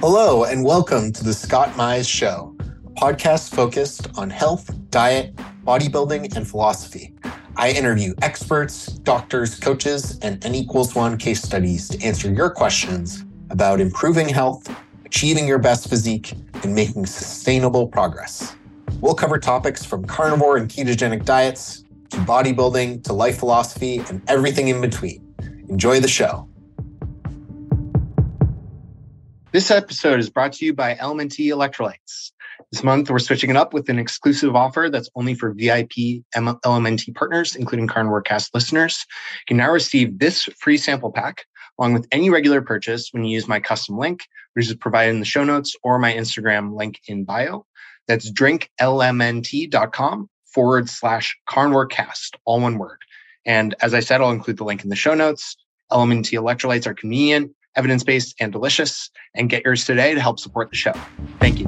Hello, and welcome to the Scott Mys Show, a podcast focused on health, diet, bodybuilding, and philosophy. I interview experts, doctors, coaches, and N equals one case studies to answer your questions about improving health, achieving your best physique, and making sustainable progress. We'll cover topics from carnivore and ketogenic diets to bodybuilding to life philosophy and everything in between. Enjoy the show. This episode is brought to you by LMNT Electrolytes. This month, we're switching it up with an exclusive offer that's only for VIP LMNT partners, including Carnivore listeners. You can now receive this free sample pack along with any regular purchase when you use my custom link, which is provided in the show notes or my Instagram link in bio. That's drinklmnt.com forward slash carnivorecast, all one word. And as I said, I'll include the link in the show notes. LMNT electrolytes are convenient evidence based, and delicious. And get yours today to help support the show. Thank you.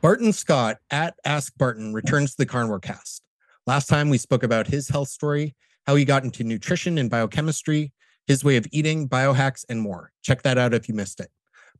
Barton Scott at Ask Barton returns to the Carnivore Cast. Last time we spoke about his health story, how he got into nutrition and biochemistry, his way of eating, biohacks, and more. Check that out if you missed it.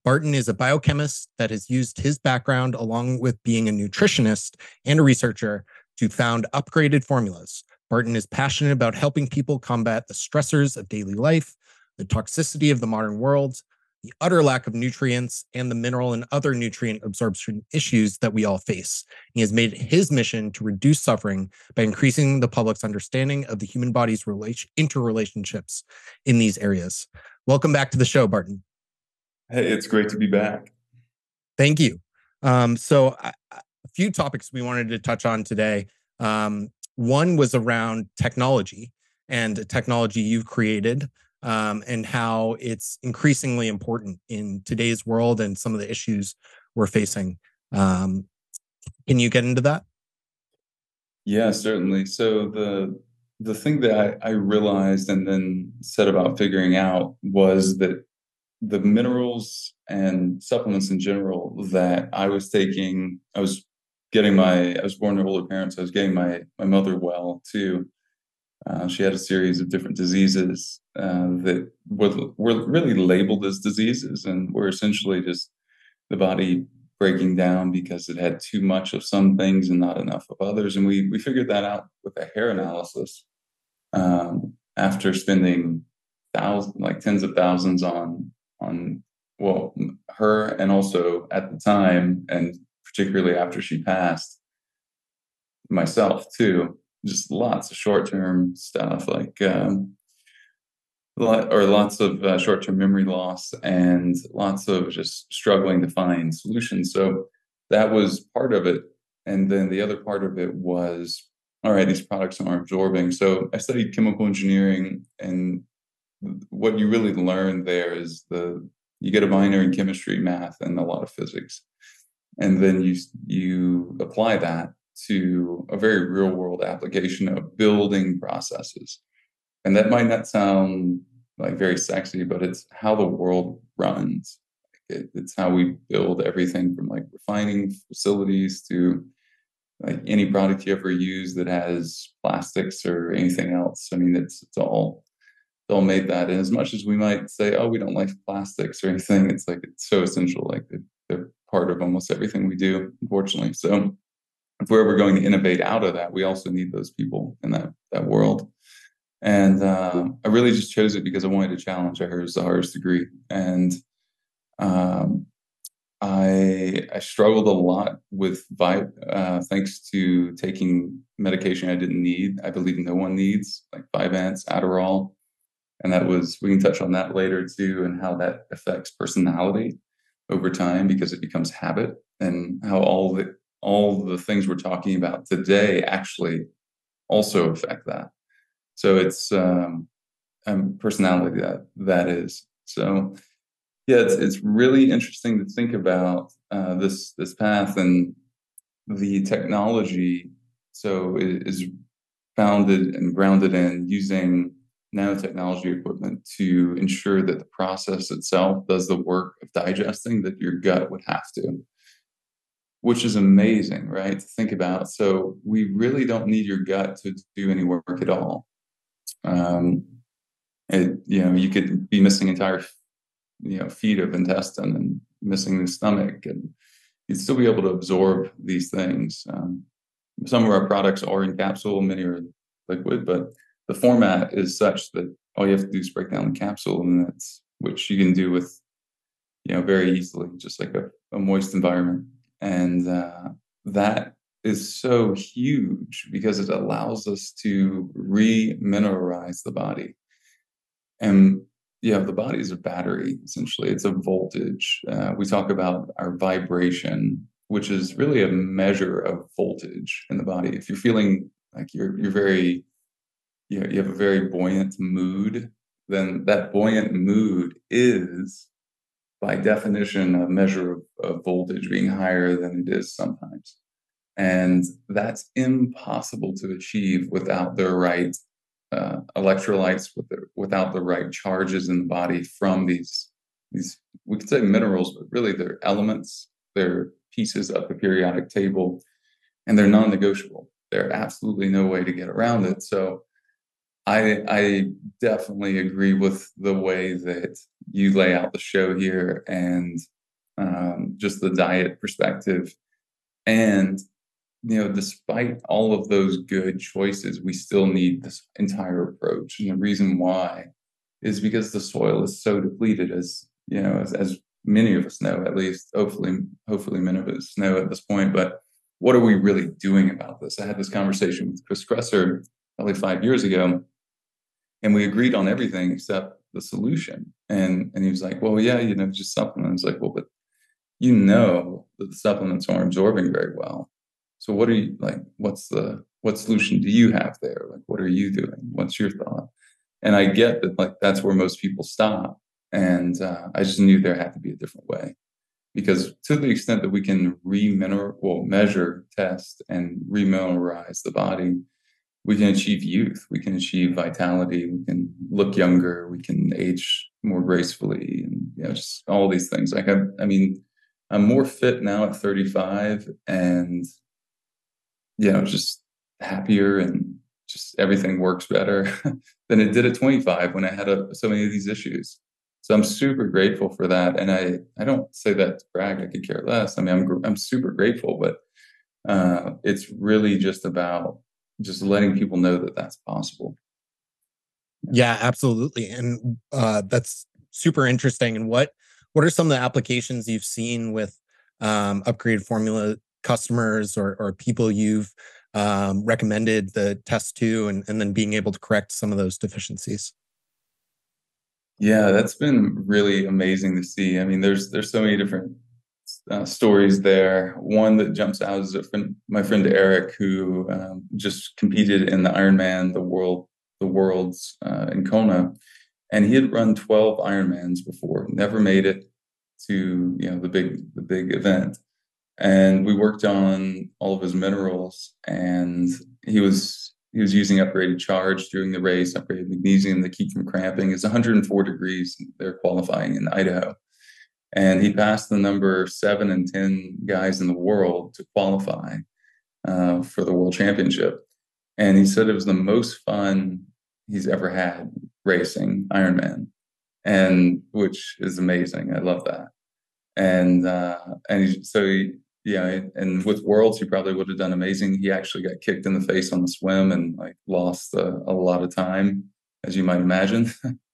Barton is a biochemist that has used his background along with being a nutritionist and a researcher to found upgraded formulas. Barton is passionate about helping people combat the stressors of daily life the toxicity of the modern world, the utter lack of nutrients, and the mineral and other nutrient absorption issues that we all face. He has made his mission to reduce suffering by increasing the public's understanding of the human body's relation, interrelationships in these areas. Welcome back to the show, Barton. Hey, it's great to be back. Thank you. Um, so, a few topics we wanted to touch on today. Um, one was around technology and technology you've created um, and how it's increasingly important in today's world and some of the issues we're facing. Um, can you get into that? Yeah, certainly. So the the thing that I, I realized and then set about figuring out was that the minerals and supplements in general that I was taking, I was getting my I was born to older parents. I was getting my my mother well too. Uh, she had a series of different diseases uh, that were, were really labeled as diseases and were essentially just the body breaking down because it had too much of some things and not enough of others. And we we figured that out with a hair analysis um, after spending thousands, like tens of thousands on on well her and also at the time and particularly after she passed myself too just lots of short term stuff like um, or lots of uh, short term memory loss and lots of just struggling to find solutions. So that was part of it. And then the other part of it was all right, these products are absorbing. So I studied chemical engineering, and what you really learn there is the you get a minor in chemistry, math, and a lot of physics, and then you you apply that to a very real world application of building processes. And that might not sound like very sexy, but it's how the world runs. It, it's how we build everything from like refining facilities to like any product you ever use that has plastics or anything else. I mean, it's it's all it's all made that. And as much as we might say, oh, we don't like plastics or anything, it's like it's so essential. Like they're part of almost everything we do, unfortunately. So if we're ever going to innovate out of that, we also need those people in that that world. And uh, I really just chose it because I wanted to challenge. I heard it's the hardest degree, and um, I I struggled a lot with Vibe uh, thanks to taking medication I didn't need. I believe no one needs, like Vyvanse, Adderall, and that was we can touch on that later too, and how that affects personality over time because it becomes habit, and how all the all the things we're talking about today actually also affect that. So it's um, um, personality that that is. So yeah, it's it's really interesting to think about uh, this this path and the technology. So it is founded and grounded in using nanotechnology equipment to ensure that the process itself does the work of digesting that your gut would have to which is amazing, right? To think about. So we really don't need your gut to do any work at all. Um, it, you know, you could be missing entire you know feet of intestine and missing the stomach, and you'd still be able to absorb these things. Um, some of our products are in capsule, many are liquid, but the format is such that all you have to do is break down the capsule, and that's which you can do with you know very easily, just like a, a moist environment, and uh, that is so huge because it allows us to remineralize the body. And yeah, the body is a battery, essentially. It's a voltage. Uh, we talk about our vibration, which is really a measure of voltage in the body. If you're feeling like you're you're very you, know, you have a very buoyant mood, then that buoyant mood is by definition a measure of, of voltage being higher than it is sometimes. And that's impossible to achieve without the right uh, electrolytes, with the, without the right charges in the body from these these we could say minerals, but really they're elements. They're pieces of the periodic table, and they're non-negotiable. There's absolutely no way to get around it. So, I I definitely agree with the way that you lay out the show here, and um, just the diet perspective, and you know, despite all of those good choices, we still need this entire approach. And the reason why is because the soil is so depleted, as you know, as, as many of us know, at least hopefully, hopefully many of us know at this point. But what are we really doing about this? I had this conversation with Chris Kresser probably five years ago, and we agreed on everything except the solution. And and he was like, Well, yeah, you know, just supplements. Like, well, but you know that the supplements aren't absorbing very well so what are you like? What's the what solution do you have there? Like, what are you doing? What's your thought? And I get that like that's where most people stop. And uh, I just knew there had to be a different way because to the extent that we can remineral, well, measure, test, and remineralize the body, we can achieve youth. We can achieve vitality. We can look younger. We can age more gracefully, and you know, just all these things. Like I, I mean, I'm more fit now at 35, and you know, just happier and just everything works better than it did at 25 when I had a, so many of these issues. So I'm super grateful for that. And I, I don't say that to brag. I could care less. I mean, I'm, I'm super grateful, but uh, it's really just about just letting people know that that's possible. Yeah, absolutely. And uh, that's super interesting. And what, what are some of the applications you've seen with um, upgraded formula customers or, or people you've um, recommended the test to and, and then being able to correct some of those deficiencies yeah that's been really amazing to see i mean there's there's so many different uh, stories there. One that jumps out is friend, my friend eric who um, just competed in the ironman the world the worlds uh, in kona. And he had run 12 ironmans before never made it to you know the big the big event. And we worked on all of his minerals and he was he was using upgraded charge during the race upgraded magnesium to keep from cramping. It's 104 degrees they're qualifying in idaho and he passed the number seven and ten guys in the world to qualify uh, for the world championship and he said it was the most fun he's ever had racing ironman and which is amazing i love that and uh, and so he, yeah, and with Worlds, he probably would have done amazing. He actually got kicked in the face on the swim and like lost a, a lot of time, as you might imagine.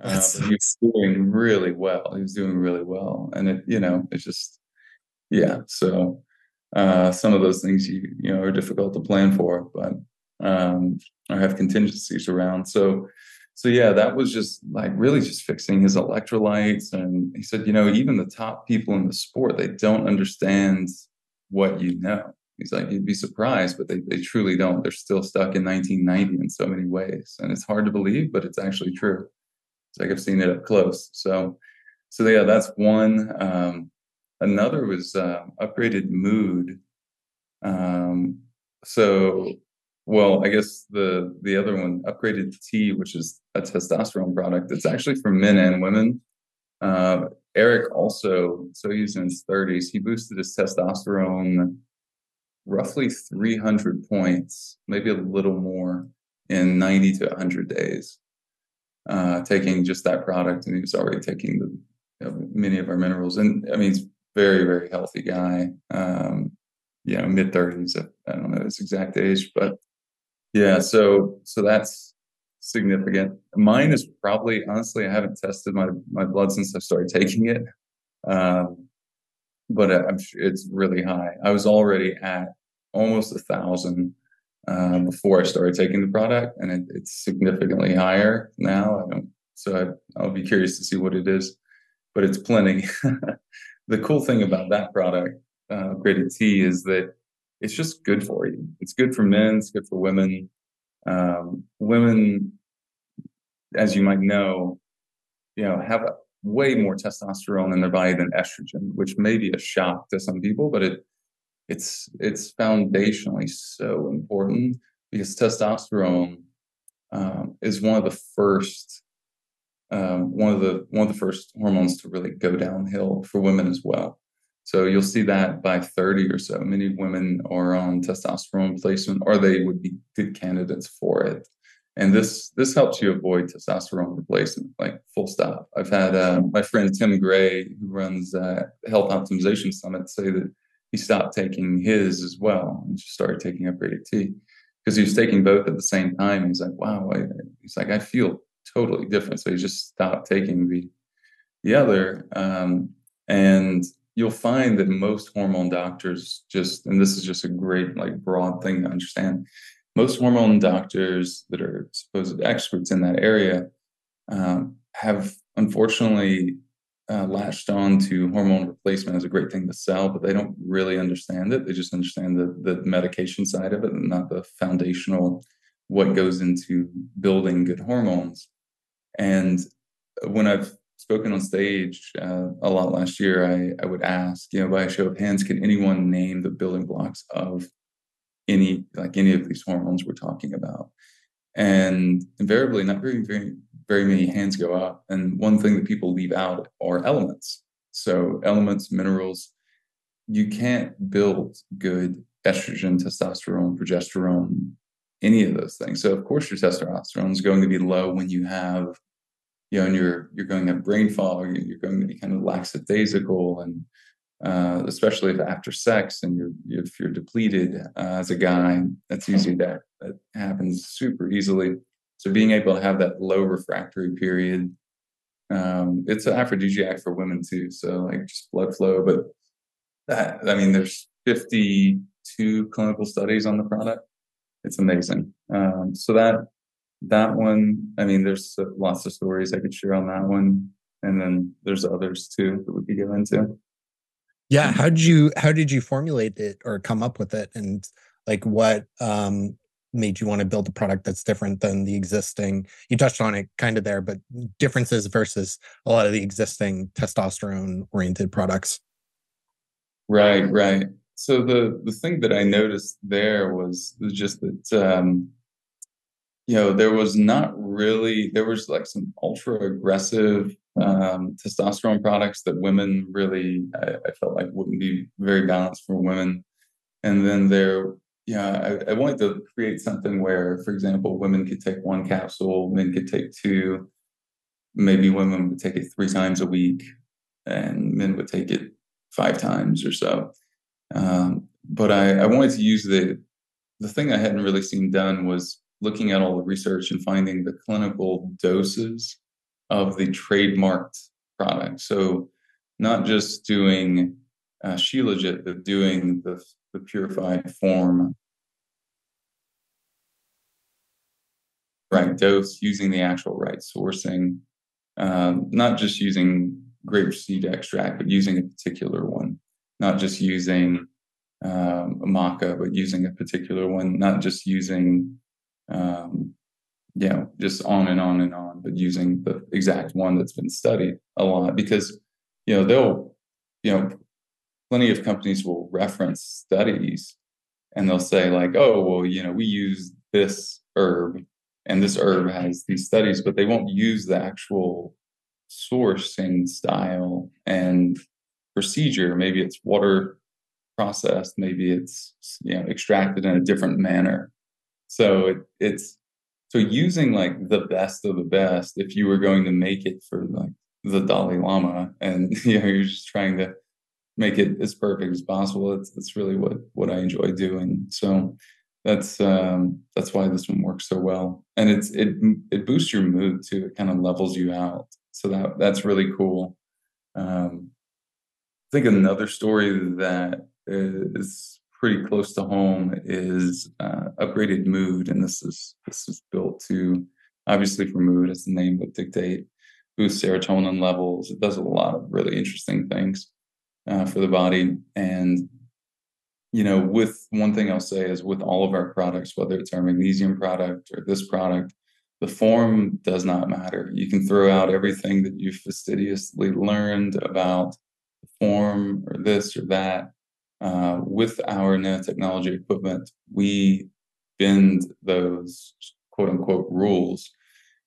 uh, he was doing really well. He was doing really well, and it, you know, it's just, yeah. So uh, some of those things you you know are difficult to plan for, but um, or have contingencies around. So so yeah, that was just like really just fixing his electrolytes. And he said, you know, even the top people in the sport, they don't understand what you know. He's like, you'd be surprised, but they, they truly don't. They're still stuck in 1990 in so many ways. And it's hard to believe, but it's actually true. It's like I've seen it up close. So, so yeah, that's one. Um, another was uh, upgraded mood. Um, so well, I guess the the other one, upgraded T, which is a testosterone product. It's actually for men and women. Uh, Eric also, so he's in his 30s. He boosted his testosterone roughly 300 points, maybe a little more, in 90 to 100 days. Uh, taking just that product, and he was already taking the many of our minerals. And I mean, he's very, very healthy guy. Um, you know, mid thirties. I don't know his exact age, but yeah. So so that's significant. Mine is probably honestly, I haven't tested my my blood since I started taking it, um, but I'm it's really high. I was already at almost a thousand uh, before I started taking the product, and it, it's significantly higher now. So I, I'll be curious to see what it is, but it's plenty. the cool thing about that product, uh, Upgraded T, is that it's just good for you. It's good for men. It's good for women. Um, women, as you might know, you know, have way more testosterone in their body than estrogen, which may be a shock to some people, but it it's it's foundationally so important because testosterone um, is one of the first um, one of the one of the first hormones to really go downhill for women as well. So you'll see that by 30 or so, many women are on testosterone replacement, or they would be good candidates for it. And this this helps you avoid testosterone replacement, like full stop. I've had uh, my friend Tim Gray, who runs uh, Health Optimization Summit, say that he stopped taking his as well and just started taking upgraded T because he was taking both at the same time. He's like, wow, I, he's like, I feel totally different. So he just stopped taking the the other. Um, and you'll find that most hormone doctors just, and this is just a great like broad thing to understand. Most hormone doctors that are supposed experts in that area um, have unfortunately uh, latched on to hormone replacement as a great thing to sell, but they don't really understand it. They just understand the, the medication side of it and not the foundational what goes into building good hormones. And when I've spoken on stage uh, a lot last year, I, I would ask, you know, by a show of hands, can anyone name the building blocks of any like any of these hormones we're talking about? And invariably, not very, very very many hands go up. And one thing that people leave out are elements. So, elements, minerals, you can't build good estrogen, testosterone, progesterone, any of those things. So, of course, your testosterone is going to be low when you have, you know, and you're you're going to have brain fog, you're going to be kind of lackadaisical, and uh, especially if after sex and you're if you're depleted uh, as a guy, that's easy. That that happens super easily. So being able to have that low refractory period, um, it's an aphrodisiac for women too. So like just blood flow, but that I mean, there's 52 clinical studies on the product. It's amazing. Um, so that that one, I mean, there's lots of stories I could share on that one, and then there's others too that we could go into. Yeah, how did you how did you formulate it or come up with it, and like what um made you want to build a product that's different than the existing? You touched on it kind of there but differences versus a lot of the existing testosterone oriented products. Right right. So the the thing that i noticed there was just that um you know there was not really there was like some ultra aggressive um testosterone products that women really I, I felt like wouldn't be very balanced for women and then there yeah, I, I wanted to create something where, for example, women could take one capsule, men could take two, maybe women would take it three times a week, and men would take it five times or so. Um, but I, I wanted to use the the thing I hadn't really seen done was looking at all the research and finding the clinical doses of the trademarked product. So not just doing uh, Shilajit, but doing the, the purified form. Right dose, using the actual right sourcing, um, not just using grape seed extract, but using a particular one, not just using um, maca, but using a particular one, not just using, um, you know, just on and on and on, but using the exact one that's been studied a lot because, you know, they'll, you know, plenty of companies will reference studies and they'll say like, oh, well, you know, we use this herb and this herb has these studies, but they won't use the actual sourcing style and procedure. Maybe it's water processed, maybe it's you know extracted in a different manner. So it, it's so using like the best of the best, if you were going to make it for like the Dalai Lama, and you know you're just trying to make it as perfect as possible. It's that's really what what I enjoy doing. So that's um, that's why this one works so well, and it's it it boosts your mood too. It kind of levels you out. So that that's really cool. Um, I think another story that is pretty close to home is uh, upgraded mood, and this is this is built to obviously for mood, as the name would dictate, boost serotonin levels. It does a lot of really interesting things uh, for the body, and you know, with one thing I'll say is with all of our products, whether it's our magnesium product or this product, the form does not matter. You can throw out everything that you've fastidiously learned about the form or this or that. Uh, with our nanotechnology equipment, we bend those quote unquote rules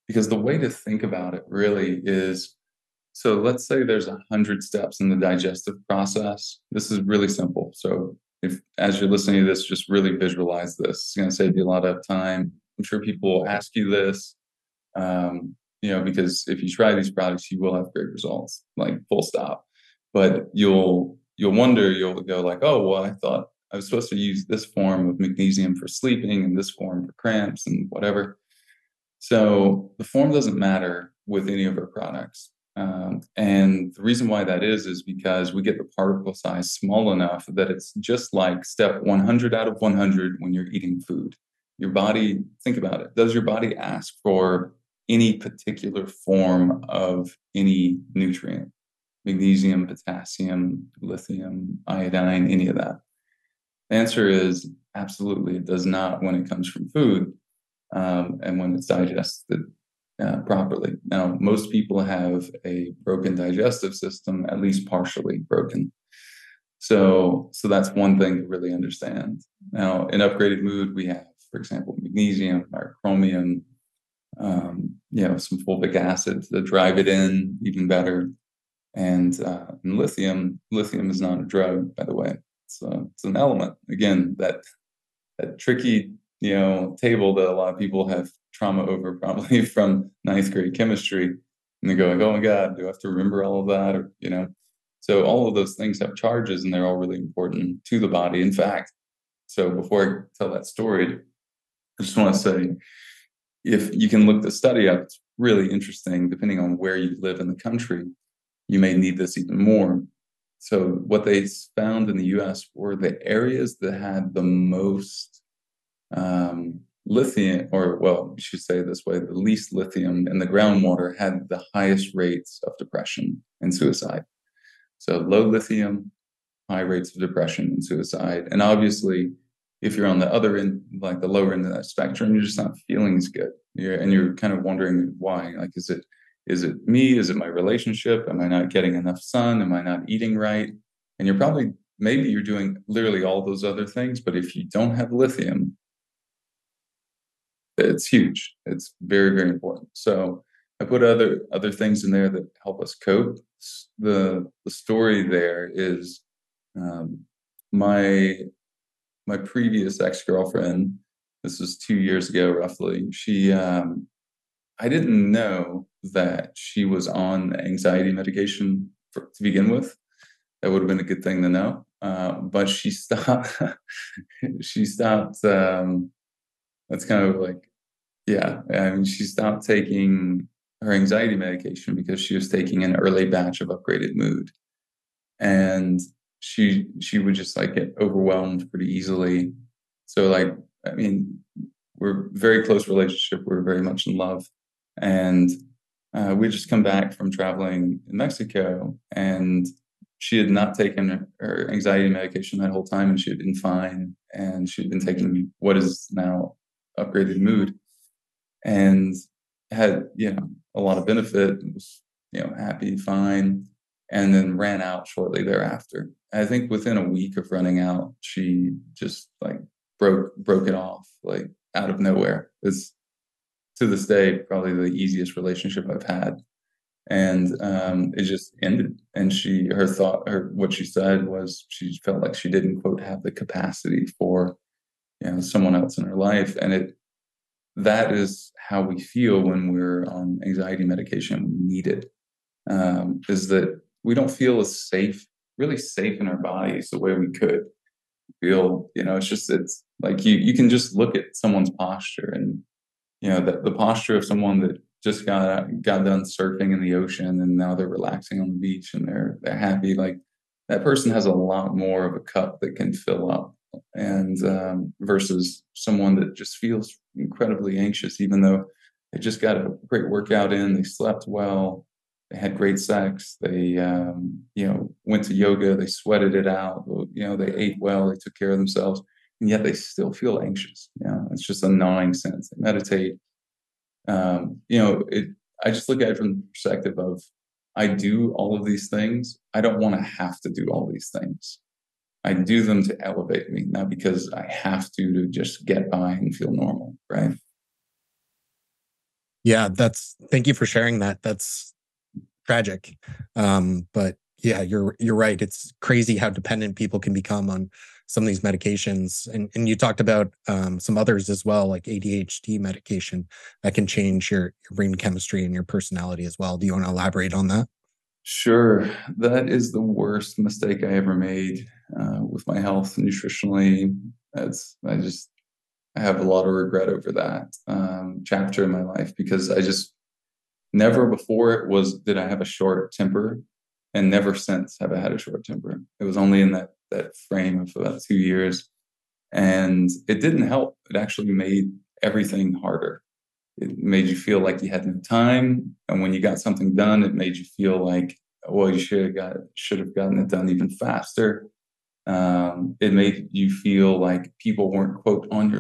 because the way to think about it really is so let's say there's a hundred steps in the digestive process. This is really simple. So if as you're listening to this, just really visualize this. It's going to save you a lot of time. I'm sure people will ask you this, um, you know, because if you try these products, you will have great results, like full stop. But you'll you'll wonder, you'll go like, oh, well, I thought I was supposed to use this form of magnesium for sleeping and this form for cramps and whatever. So the form doesn't matter with any of our products. Um, and the reason why that is, is because we get the particle size small enough that it's just like step 100 out of 100 when you're eating food. Your body, think about it. Does your body ask for any particular form of any nutrient? Magnesium, potassium, lithium, iodine, any of that? The answer is absolutely it does not when it comes from food um, and when it's digested uh, properly. Now, most people have a broken digestive system, at least partially broken. So, so that's one thing to really understand. Now, in upgraded mood, we have, for example, magnesium or chromium, um, you know, some fulvic acid to drive it in even better. And, uh, and lithium, lithium is not a drug, by the way. It's, a, it's an element. Again, that that tricky you know table that a lot of people have trauma over probably from ninth grade chemistry. And they go like oh my god do i have to remember all of that? Or you know. So all of those things have charges and they're all really important to the body. In fact so before i tell that story i just want to say if you can look the study up it's really interesting depending on where you live in the country you may need this even more so what they found in the us were the areas that had the most um, lithium, or well, we should say this way, the least lithium in the groundwater had the highest rates of depression and suicide. So low lithium, high rates of depression and suicide. And obviously, if you're on the other end, like the lower end of that spectrum, you're just not feeling as good. You're, and you're kind of wondering why. Like, is it is it me? Is it my relationship? Am I not getting enough sun? Am I not eating right? And you're probably maybe you're doing literally all those other things, but if you don't have lithium, it's huge. It's very, very important. So I put other other things in there that help us cope. The the story there is um, my my previous ex girlfriend. This was two years ago, roughly. She um, I didn't know that she was on anxiety medication for, to begin with. That would have been a good thing to know. Uh, but she stopped. she stopped um, that's kind of like yeah i mean she stopped taking her anxiety medication because she was taking an early batch of upgraded mood and she she would just like get overwhelmed pretty easily so like i mean we're very close relationship we're very much in love and uh, we just come back from traveling in mexico and she had not taken her anxiety medication that whole time and she had been fine and she'd been taking what is now upgraded mood and had you know a lot of benefit was you know happy fine and then ran out shortly thereafter. I think within a week of running out she just like broke broke it off like out of nowhere. It's to this day probably the easiest relationship i've had and um, it just ended and she her thought her what she said was she felt like she didn't quote have the capacity for you know someone else in her life and it that is how we feel when we're on anxiety medication. We need it. um, is that we don't feel as safe, really safe in our bodies the way we could feel. You know, it's just it's like you you can just look at someone's posture and you know the, the posture of someone that just got got done surfing in the ocean and now they're relaxing on the beach and they're they're happy like that person has a lot more of a cup that can fill up. And um, versus someone that just feels incredibly anxious even though they just got a great workout in they slept well they had great sex they um, you know went to yoga they sweated it out you know they ate well they took care of themselves and yet they still feel anxious know it's just a gnawing sense they meditate um, you know it i just look at it from the perspective of I do all of these things. I don't want to have to do all these things. I do them to elevate me, not because I have to to just get by and feel normal, right? Yeah, that's thank you for sharing that. That's tragic. Um, but yeah, you're you're right. It's crazy how dependent people can become on some of these medications. And and you talked about um, some others as well, like ADHD medication that can change your, your brain chemistry and your personality as well. Do you want to elaborate on that? Sure. That is the worst mistake I ever made uh, with my health nutritionally. That's I just I have a lot of regret over that um, chapter in my life because I just never before it was did I have a short temper, and never since have I had a short temper. It was only in that that frame of about two years. And it didn't help. It actually made everything harder. It made you feel like you had no time. And when you got something done, it made you feel like, well, you should have got should have gotten it done even faster. Um, it made you feel like people weren't quote on your